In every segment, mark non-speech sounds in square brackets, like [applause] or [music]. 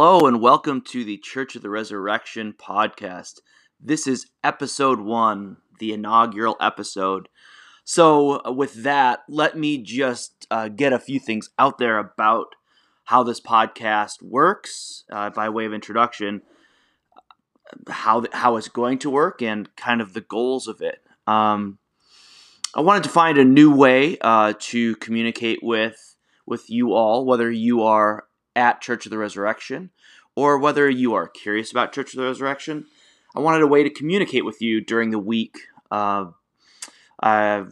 Hello, and welcome to the Church of the Resurrection podcast. This is episode one, the inaugural episode. So, uh, with that, let me just uh, get a few things out there about how this podcast works uh, by way of introduction, how, how it's going to work, and kind of the goals of it. Um, I wanted to find a new way uh, to communicate with with you all, whether you are at Church of the Resurrection or whether you are curious about Church of the Resurrection. I wanted a way to communicate with you during the week. Uh,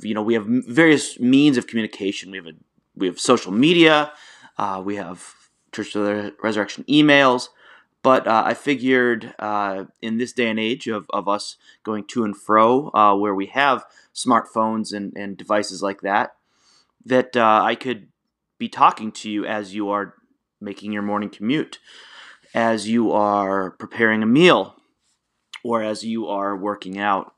you know, we have various means of communication. We have a, we have social media. Uh, we have Church of the Resurrection emails. But uh, I figured uh, in this day and age of, of us going to and fro, uh, where we have smartphones and, and devices like that, that uh, I could be talking to you as you are making your morning commute, as you are preparing a meal, or as you are working out.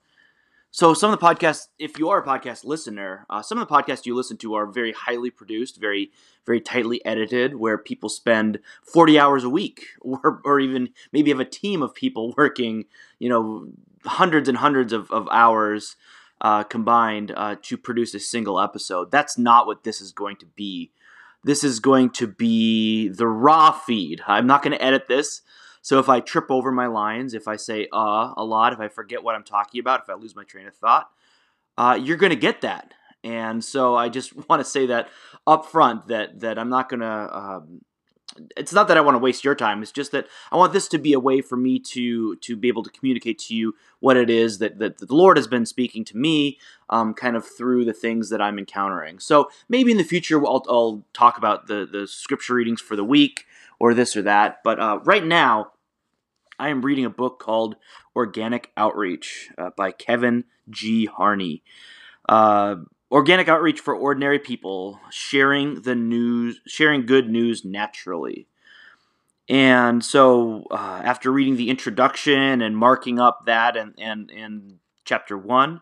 So, some of the podcasts, if you are a podcast listener, uh, some of the podcasts you listen to are very highly produced, very, very tightly edited, where people spend 40 hours a week, [laughs] or, or even maybe have a team of people [laughs] working, you know, hundreds and hundreds of, of hours uh, combined uh, to produce a single episode. That's not what this is going to be. This is going to be the raw feed. I'm not going to edit this. So if I trip over my lines, if I say uh a lot, if I forget what I'm talking about, if I lose my train of thought, uh, you're going to get that. And so I just [laughs] want to say that up front that that I'm not going to um, it's not that I want to waste your time. It's just that I want this to be a way for me to to be able to communicate to you what it is that, that the Lord has been speaking to me, um, kind of through the things that I'm encountering. So maybe in the future I'll, I'll talk about the the scripture readings for the week or this or that. But uh, right now, I am reading a book called Organic Outreach uh, by Kevin G. Harney. Uh, organic outreach for ordinary people, sharing the news, sharing good news naturally. And so, uh, after reading the introduction and marking up that and and and chapter one,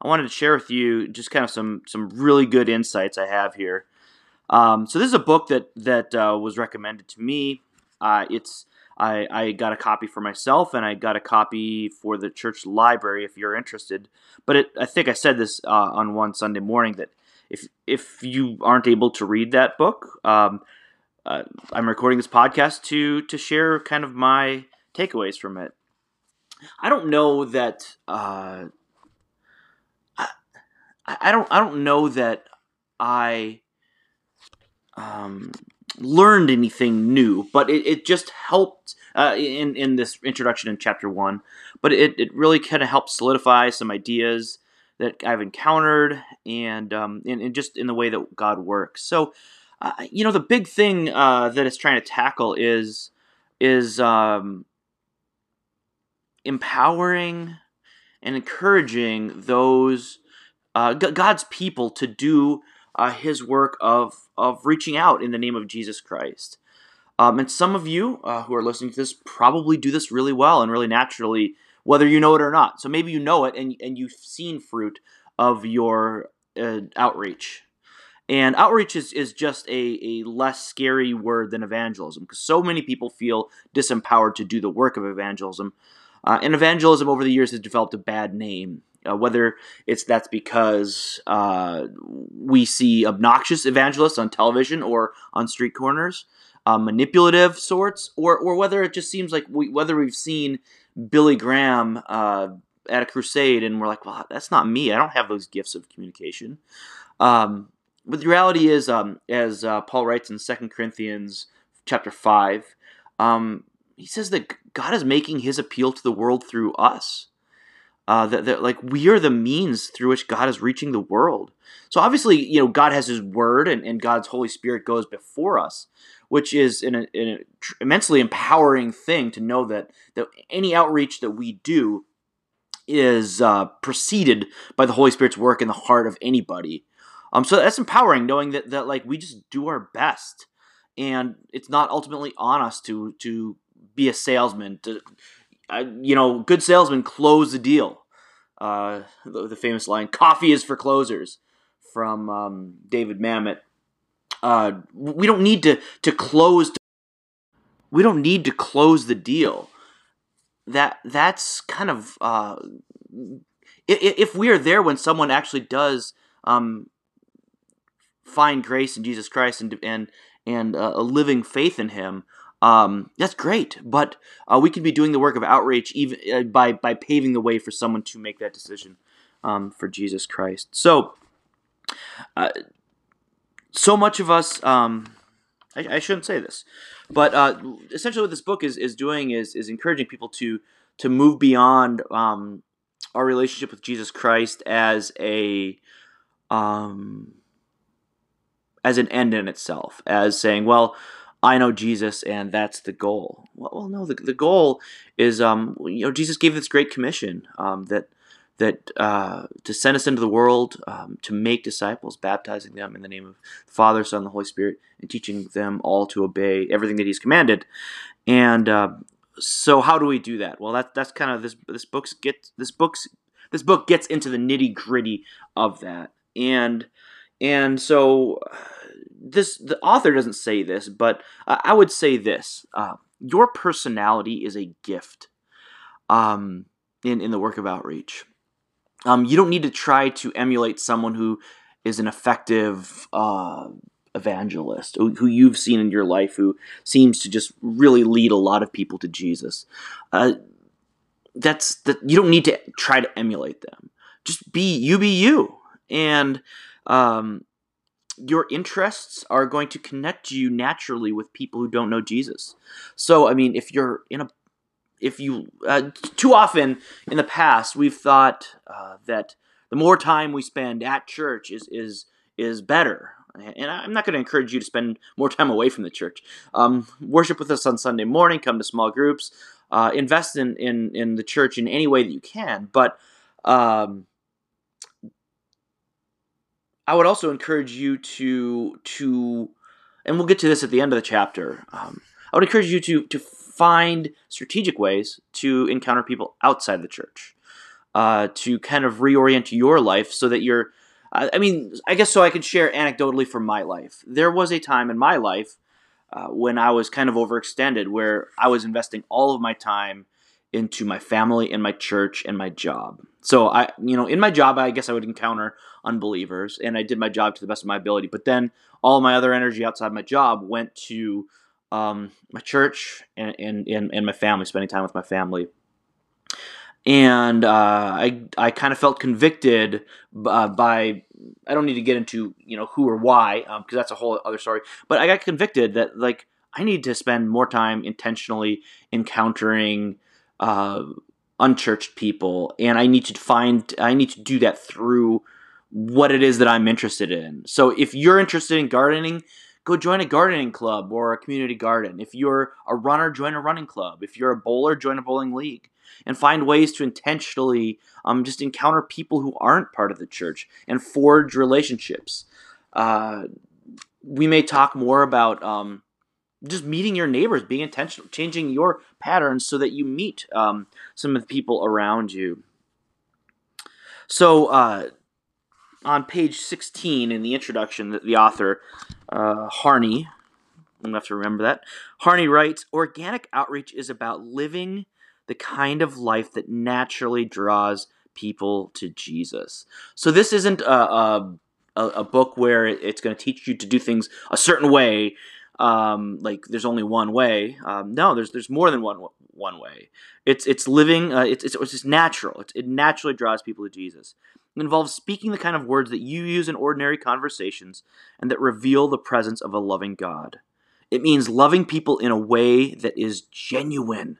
I wanted to share with you just kind of some some really good insights I have here. Um, so this is a book that that uh, was recommended to me. Uh, it's I, I got a copy for myself and I got a copy for the church library if you're interested. But it, I think I said this uh, on one Sunday morning that if if you aren't able to read that book, um, uh, I'm recording this podcast to to share kind of my takeaways from it. I don't know that uh, I, I don't I don't know that I um, learned anything new, but it, it just helped uh, in in this introduction in chapter one. But it, it really kind of helped solidify some ideas that I've encountered, and um, and, and just in the way that God works. So, uh, you know, the big thing uh, that it's trying to tackle is is um, empowering and encouraging those uh, God's people to do uh, His work of of reaching out in the name of Jesus Christ. Um, and some of you uh, who are listening to this probably do this really well and really naturally, whether you know it or not. So maybe you know it and, and you've seen fruit of your uh, outreach. And outreach is, is just a, a less scary word than evangelism because so many people feel disempowered to do the work of evangelism. Uh, and evangelism over the years has developed a bad name. Uh, whether it's that's because uh, we see obnoxious evangelists on television or on street corners, uh, manipulative sorts, or or whether it just seems like we, whether we've seen Billy Graham uh, at a crusade and we're like, well, that's not me. I don't have those gifts of communication. Um, but the reality is, um, as uh, Paul writes in Second Corinthians chapter five, um, he says that God is making His appeal to the world through us. Uh, that, that like we are the means through which God is reaching the world. So obviously, you know, God has His Word, and, and God's Holy Spirit goes before us, which is an, an immensely empowering thing to know that that any outreach that we do is uh, preceded by the Holy Spirit's work in the heart of anybody. Um, so that's empowering, knowing that that like we just do our best, and it's not ultimately on us to to be a salesman to you know, good salesmen close the deal. Uh, the, the, famous line, "Coffee is for closers," from um, David Mamet. Uh, we don't need to to close. we don't need to close the deal. That that's kind of uh, if we are there when someone actually does um, find grace in Jesus Christ and and and uh, a living faith in Him, um, that's great. But uh, we could be doing the work of outreach even uh, by by paving the way for someone to make that decision um, for Jesus Christ. So, uh, so much of us. Um, I, I, shouldn't say this, but uh, essentially, what this book is is doing is is encouraging people to to move beyond um, our relationship with Jesus Christ as a um, as an end in itself, as saying, well, I know Jesus and that's the goal. Well, no, the, the goal is, um, you know, Jesus gave this great commission um, that that uh, to send us into the world um, to make disciples, baptizing them in the name of the Father, Son, and the Holy Spirit, and teaching them all to obey everything that He's commanded. And uh, so, how do we do that? Well, that that's kind of this this book's get this book's this book gets into the nitty gritty of that, and and so this the author doesn't say this, but uh, I would say this: uh, your personality is a gift. Um, in in the work of outreach, um, you don't need to try to emulate someone who is an effective uh, evangelist who, you've seen in your life who seems to just really lead a lot of people to Jesus. Uh, that's that you don't need to try to emulate them. Just be you, be you, and um, your interests are going to connect you naturally with people who don't know Jesus. So, I mean, if you're in a if you uh, too often in the past we've thought uh, that the more time we spend at church is is is better and I'm not going to encourage you to spend more time away from the church. Um, worship with us on Sunday morning. Come to small groups. Uh, invest in, in in the church in any way that you can. But um, I would also encourage you to to, and we'll get to this at the end of the chapter. Um, I would encourage you to to find strategic ways to encounter people outside the church, uh, to kind of reorient your life so that you're I mean, I guess so I can share anecdotally from my life. There was a time in my life uh, when I was kind of overextended where I was investing all of my time into my family and my church and my job. So I, you know, in my job, I guess I would encounter unbelievers and I did my job to the best of my ability. But then all my other energy outside my job went to um, my church and, and, and, and my family, spending time with my family and uh, I I kind of felt convicted uh, by I don't need to get into you know who or why because um, that's a whole other story. But I got convicted that like I need to spend more time intentionally encountering uh, unchurched people, and I need to find I need to do that through what it is that I'm interested in. So if you're interested in gardening, go join a gardening club or a community garden. If you're a runner, join a running club. If you're a bowler, join a bowling league and find ways to intentionally um, just encounter people who aren't part of the church and forge relationships. Uh, we may talk more about um, just meeting your neighbors, being intentional, changing your patterns so that you meet um, some of the people around you. So, uh, on page 16 in the introduction, that the author, uh, Harney, I'm going to have to remember that. Harney writes Organic outreach is about living the kind of life that naturally draws people to Jesus. So this isn't a, a, a book where it's going to teach you to do things a certain way. Um, like there's only one way. Um, no, there's there's more than one one way. It's it's living. Uh, it's, it's it's just natural. It naturally draws people to Jesus. Involves speaking the kind of words that you use in ordinary conversations and that reveal the presence of a loving God. It means loving people in a way that is genuine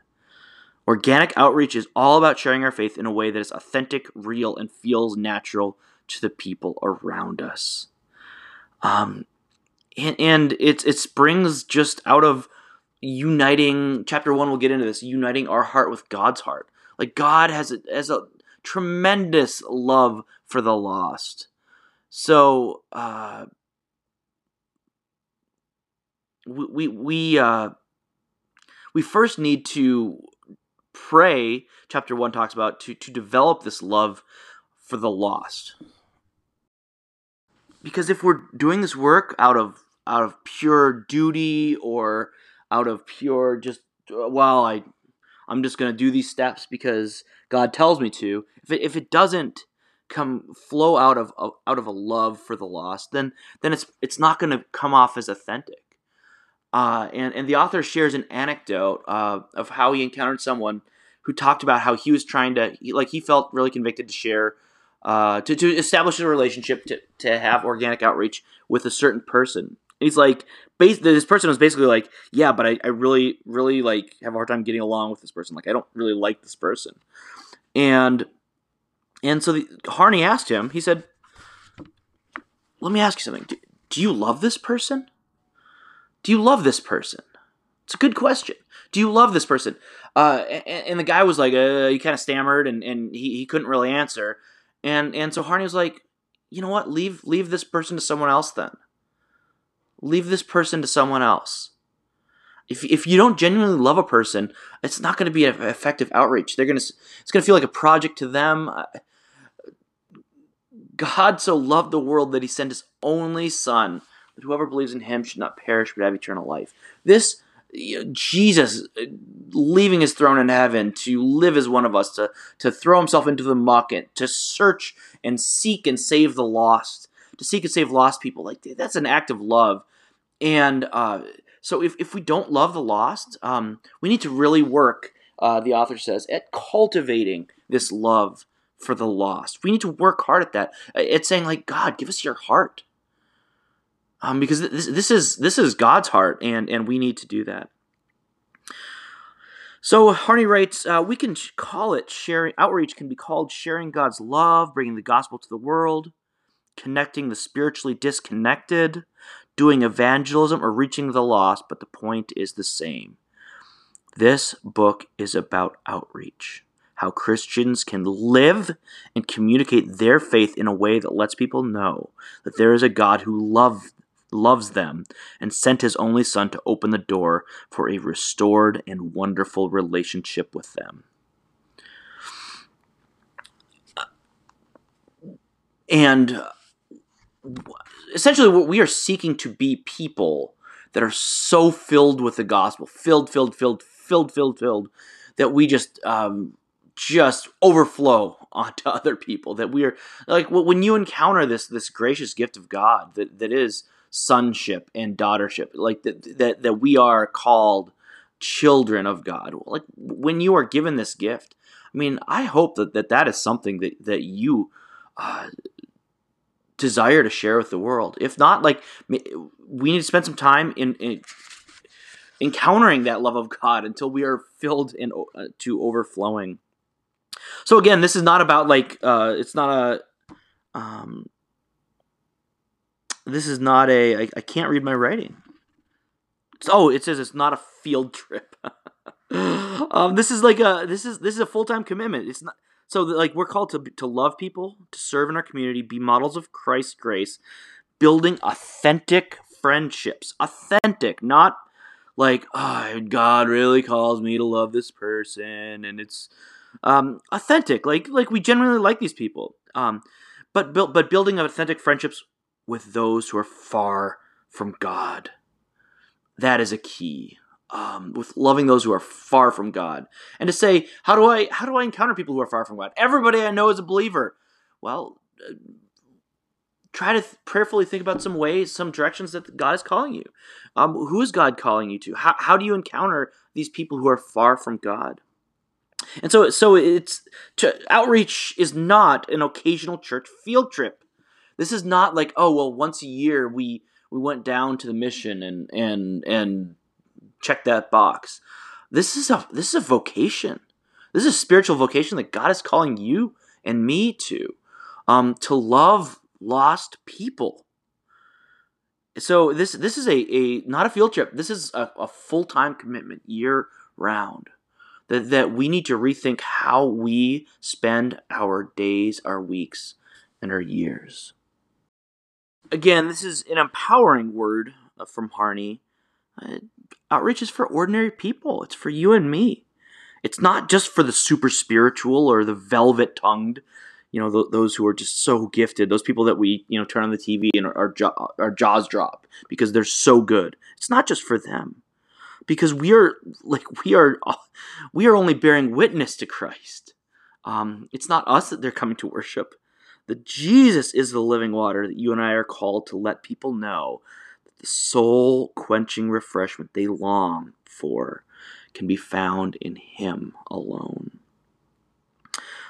Organic outreach is all about sharing our faith in a way that is authentic, real, and feels natural to the people around us. Um, and, and it, it springs just out of uniting, chapter one, we'll get into this, uniting our heart with God's heart. Like God has a, has a tremendous love for the lost. So, uh, we, we, we, uh, we first need to pray, chapter 1 talks about, to, to develop this love for the lost. Because if we're doing this work out of out of pure duty or out of pure just uh, well I I'm just going to do these steps because God tells me to. If it, if it doesn't come flow out of out of a love for the lost, then then it's it's not going to come off as authentic. Uh, and and the author shares an anecdote uh, of how he encountered someone who talked about how he was trying to he, like he felt really convicted to share uh, to, to establish a relationship to, to have organic outreach with a certain person he's like, base, this person was basically like, yeah, but I, I really, really like have a hard time getting along with this person. Like, I don't really like this person. And, and so the, Harney asked him, he said, let me ask you something. Do, do you love this person? Do you love this person? It's a good question. Do you love this person? Uh, and, and, the guy was like, uh, he kind of stammered and, and he, he couldn't really answer. And, and so Harney was like, you know what? Leave, leave this person to someone else then leave this person to someone else. If, if you don't genuinely love a person, it's not going to be an effective outreach. They're going to it's going to feel like a project to them. God so loved the world that he sent his only son that whoever believes in him should not perish but have eternal life. This Jesus uh, leaving his throne in heaven to live as one of us, to, to throw himself into the muck, and to search and seek and save the lost, to seek and save lost people. Like that's an act of love. And uh, so if, if we don't love the lost, um, we need to really work, uh, the author says, at cultivating this love for the lost. We need to work hard at that. Uh, it's saying like, God, give us your heart. Um, because this, this is this is God's heart, and and we need to do that. So Harney writes, uh, we can call it sharing. Outreach can be called sharing God's love, bringing the gospel to the world connecting the spiritually disconnected, doing evangelism, or reaching the lost, but the point is the same. This book is about outreach. How Christians can live and communicate their faith in a way that lets people know that there is a God who love, loves them and sent his only Son to open the door for a restored and wonderful relationship with them. And essentially what we are seeking to be people that are so filled with the gospel, filled, filled, filled, filled, filled, filled, that we just um, just overflow onto [laughs] other people. That we are like when you encounter this this gracious gift of God that that is sonship and daughtership, like that that that we are called children of God. Like when you are given this gift, I mean, I hope that that, that is something that that you. Uh, desire to share with the world. If not, like we need to spend some time in, in encountering that love of God until we are filled in uh, to overflowing. So again, this is not about like uh, it's not a um, this is not a I, I can't read my writing. It's, oh, it says it's not a field trip. [laughs] um, this is like a this is this is a full time commitment. It's not so, like, we're called to to love people, to serve in our community, be models of Christ's grace, building authentic friendships. Authentic, not like, oh, God really calls me to love this person, and it's um, authentic. Like, like we genuinely like these people. Um, but but building authentic friendships with those who are far from God. That is a key um, with loving those who are far from God, and to say, how do I how do I encounter people who are far from God? Everybody I know is a believer. Well, uh, try to th- prayerfully think about some ways, some directions that God is calling you. Um, who is God calling you to? How how do you encounter these people who are far from God? And so, so it's to, outreach is not an occasional church field trip. This is not like, oh well, once a year we we went down to the mission and and and check that box. This is a this is a vocation. This is a spiritual vocation that God is calling you and me to, um, to love lost people. So this this is a, a not a field trip. This is a, a full time commitment year round. That that we need to rethink how we spend our days, our weeks, and our years. Again, this is an empowering word uh, from Harney uh, outreach is for ordinary people. It's for you and me. It's not just for the super spiritual or the velvet tongued, you know, th- those who are just so gifted. Those people that we, you know, turn on the TV and our, jaw- our jaws drop because they're so good. It's not just for them, because we are like we are [laughs] we are only bearing witness to Christ. Um, it's not us that they're coming to worship. That Jesus is the living water that you and I are called to let people know soul quenching refreshment they long for can be found in Him alone.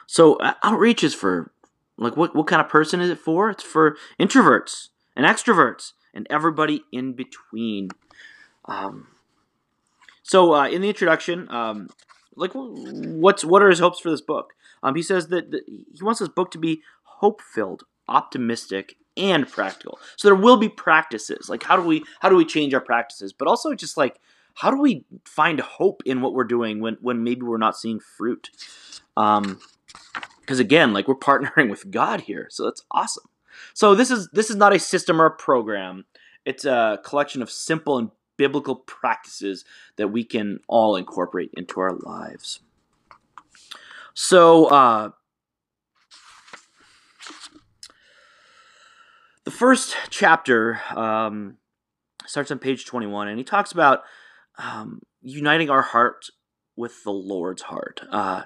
So uh, outreach is for like what what kind of person is it for? It's for introverts and extroverts and everybody in between. Um, so uh, in the introduction, um, like what's what are his hopes for this book? Um, he says that, that he wants this book to be hope filled, optimistic, and practical. So there will be practices. Like how do we how do we change our practices? But also just like how do we find hope in what we're doing when when maybe we're not seeing fruit? Um, because again, like we're [laughs] partnering with God here, so that's awesome. So this is this is not a system or a program. It's a collection of simple and biblical practices that we can all incorporate into our lives. So, uh, the first chapter um, starts on page 21, and he talks about um, uniting our heart with the Lord's heart. Uh,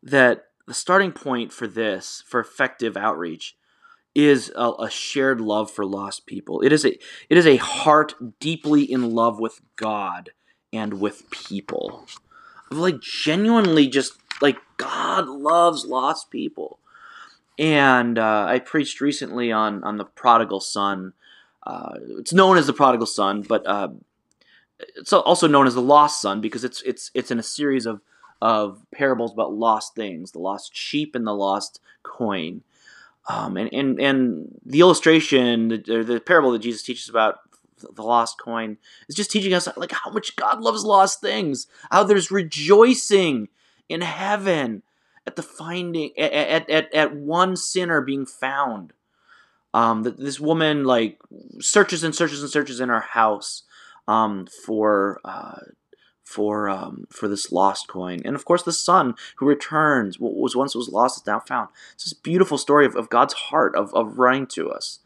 that the starting point for this, for effective outreach, is a, a, shared love for lost people. It is a it is a heart deeply in love with God and with people. Like genuinely just like God loves lost people. And uh, I preached recently on on the prodigal son. Uh, it's known as the prodigal son, but uh, it's also known as the lost son because it's it's it's in a series of of parables about lost things, the lost sheep and the lost coin. Um, and, and, and the illustration, the, the parable that Jesus teaches about the lost coin is just teaching us like how much God loves lost things, how there's rejoicing in heaven at the finding at at, at one sinner being found. Um, that this woman like searches and searches and searches in our house um, for uh, for um, for this lost coin, and of course the son who returns. What was once was lost is now found. It's this beautiful story of, of God's heart of, of running to us.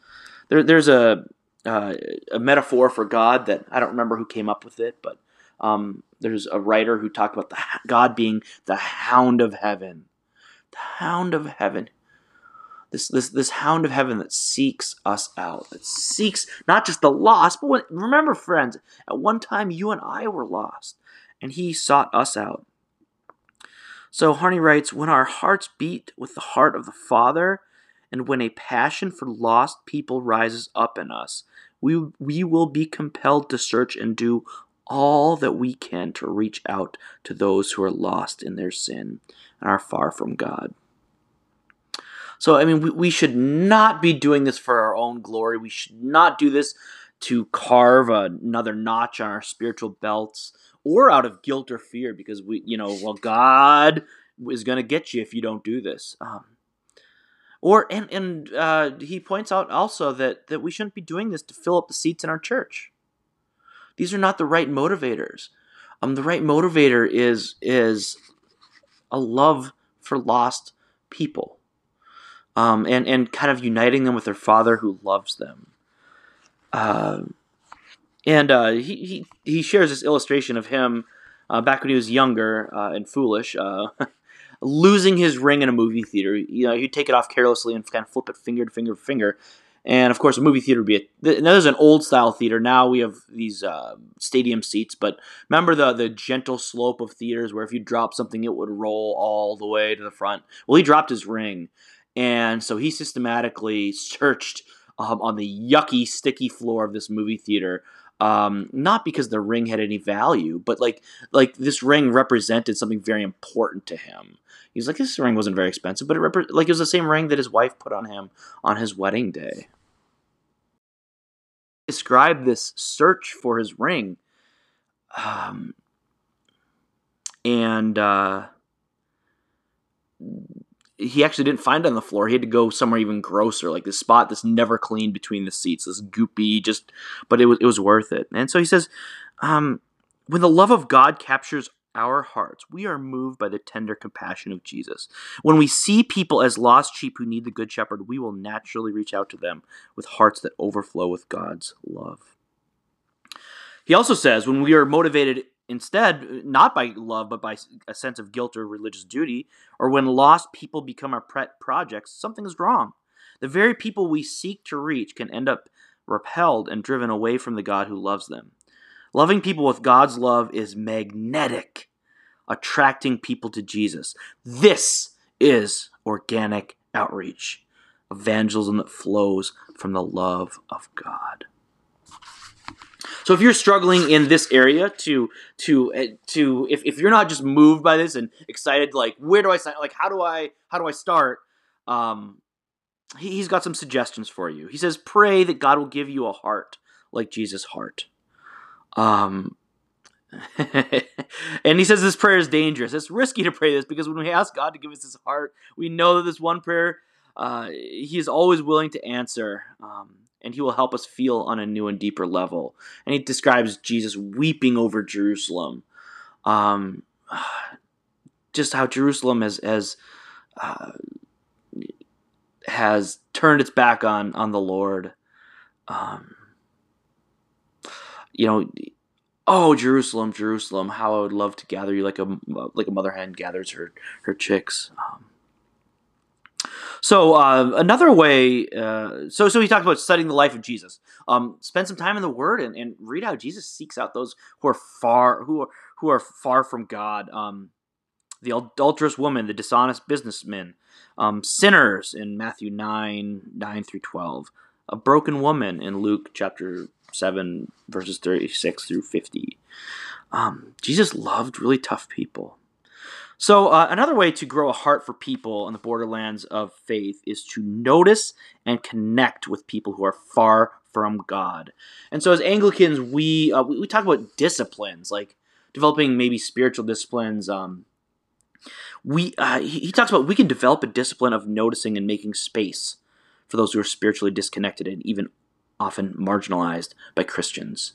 There, there's a uh, a metaphor for God that I don't remember who came up with it, but um, there's a writer who talked about the God being the hound of heaven, the hound of heaven. This, this, this hound of heaven that seeks us out, that seeks not just the lost, but when, remember, friends, at one time you and I were lost and he sought us out. So Harney writes When our hearts beat with the heart of the Father, and when a passion for lost people rises up in us, we, we will be compelled to search and do all that we can to reach out to those who are lost in their sin and are far from God. So, I mean, we, we should not be doing this for our own glory. We should not do this to carve another notch on our spiritual belts or out of guilt or fear because we, you know, well, God is going to get you if you don't do this. Um, or and and uh, he points out also that that we shouldn't be doing this to fill up the seats in our church. These are not the right motivators. Um, the right motivator is is a love for lost people, um, and and kind of uniting them with their Father who loves them. Uh, and uh, he, he he shares this illustration of him uh, back when he was younger uh, and foolish, uh, [laughs] losing his ring in a movie theater. You know, he'd take it off carelessly and kind of flip it finger to finger to finger. And of course, a movie theater would be a, now there's an old style theater. Now we have these uh, stadium seats, but remember the the gentle slope of theaters where if you drop something, it would roll all the way to the front. Well, he dropped his ring, and so he systematically [laughs] searched um, on the yucky, sticky floor of this movie theater um, not because the ring had any value, but like like this ring represented something very important to him. He's like, this ring wasn't very expensive, but it rep- like it was the same ring that his wife put on him on his wedding day. Describe this search for his ring, um, and uh, he actually didn't find it on the floor. He had to go somewhere even grosser, like this spot that's never cleaned between the seats, this goopy, just. But it was it was worth it. And so he says, um, when the love of God captures our hearts, we are moved by the tender compassion of Jesus. When we see people as lost sheep who need the Good Shepherd, we will naturally reach out to them with hearts that overflow with God's love. He also says when we are motivated instead not by love but by a sense of guilt or religious duty, or when lost people become our pet projects, something is wrong. The very people we seek to reach can end up repelled and driven away from the God who loves them. Loving people with God's love is magnetic, attracting people to Jesus. This is organic outreach, evangelism that flows from the love of God. So if you're struggling in this area to to uh, to if, if you're not just moved by this and excited like where do I sign like how do I how do I start um he, has got some suggestions for you. He says pray that God will give you a heart like Jesus' heart. Um [laughs] and he says this prayer is dangerous. It's risky to pray this because when we ask God to give us his heart, we know that this one prayer uh, he is always willing to answer. Um, and he will help us feel on a new and deeper level. And he describes Jesus weeping over Jerusalem. Um, [sighs] just how Jerusalem has has uh, has turned its back on on the Lord. Um, you know, oh Jerusalem, Jerusalem, how I would love to gather you like a like a mother hen gathers her her chicks. Um, so uh, another way, uh, so so he talked about studying the life of Jesus. Um, spend some time in the Word and, and read how Jesus seeks out those who are far who are who are far from God. Um, the adulterous woman, the dishonest businessman, um, sinners in Matthew nine nine through twelve, a broken woman in Luke chapter seven verses thirty six through fifty. Um, Jesus loved really tough people. So, uh, another way to grow a heart for people on the borderlands of faith is to notice and connect with people who are far from God. And so, as Anglicans, we uh, we, talk about disciplines, like developing maybe spiritual disciplines. Um, we uh, he talks about we can develop a discipline of noticing and making space for those who are spiritually disconnected and even often marginalized by Christians.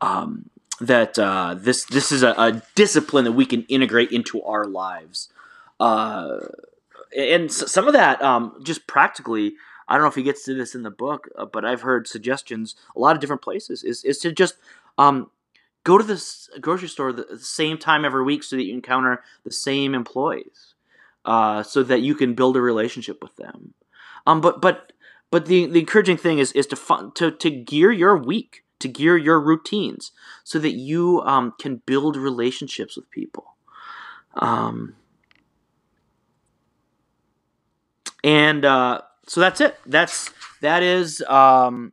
Um, that uh, this this is a, a, discipline that we can integrate into our lives, uh, and some of that um, just practically. I don't know if he gets to this in the book, uh, but I've heard suggestions a lot of different places is is to just um, go to the grocery store the same time every week so that you encounter the same employees, uh, so that you can build a relationship with them. Um, but but but the, the encouraging thing is is to fun, to to gear your week to gear your routines so that you um, can build relationships with people. Um, and uh, so that's it. That's that is um,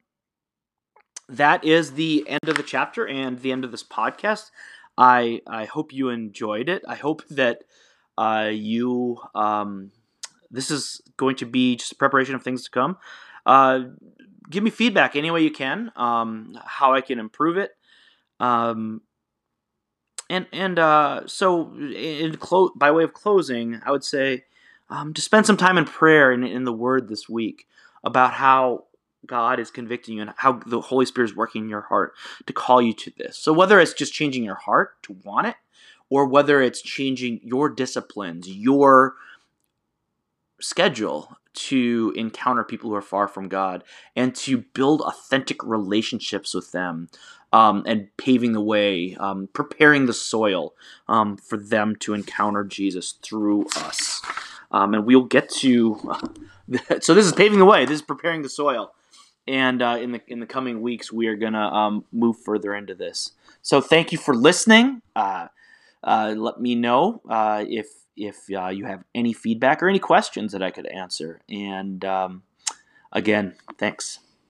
that is the end of the chapter and the end of this podcast. I I hope you enjoyed it. I hope that uh, you um, this is going to be just preparation of things to come. Uh, give me feedback any way you can, um, how I can improve it. Um, and and uh, so, in clo- by way of closing, I would say um, to spend some time in prayer and in, in the Word this week about how God is convicting you and how the Holy Spirit is working in your heart to call you to this. So whether it's just changing your heart to want it, or whether it's changing your disciplines, your schedule to encounter people who are far from God and to build authentic relationships with them um, and paving the way, um, preparing the soil um, for them to encounter Jesus through us. Um, and we'll get to. [laughs] so this is paving the way. This is preparing the soil. And uh, in the in the coming weeks, we are gonna um, move further into this. So thank you for listening. Uh, uh, let me know uh, if if uh, you have any feedback or any questions that I could answer. And um, again, thanks.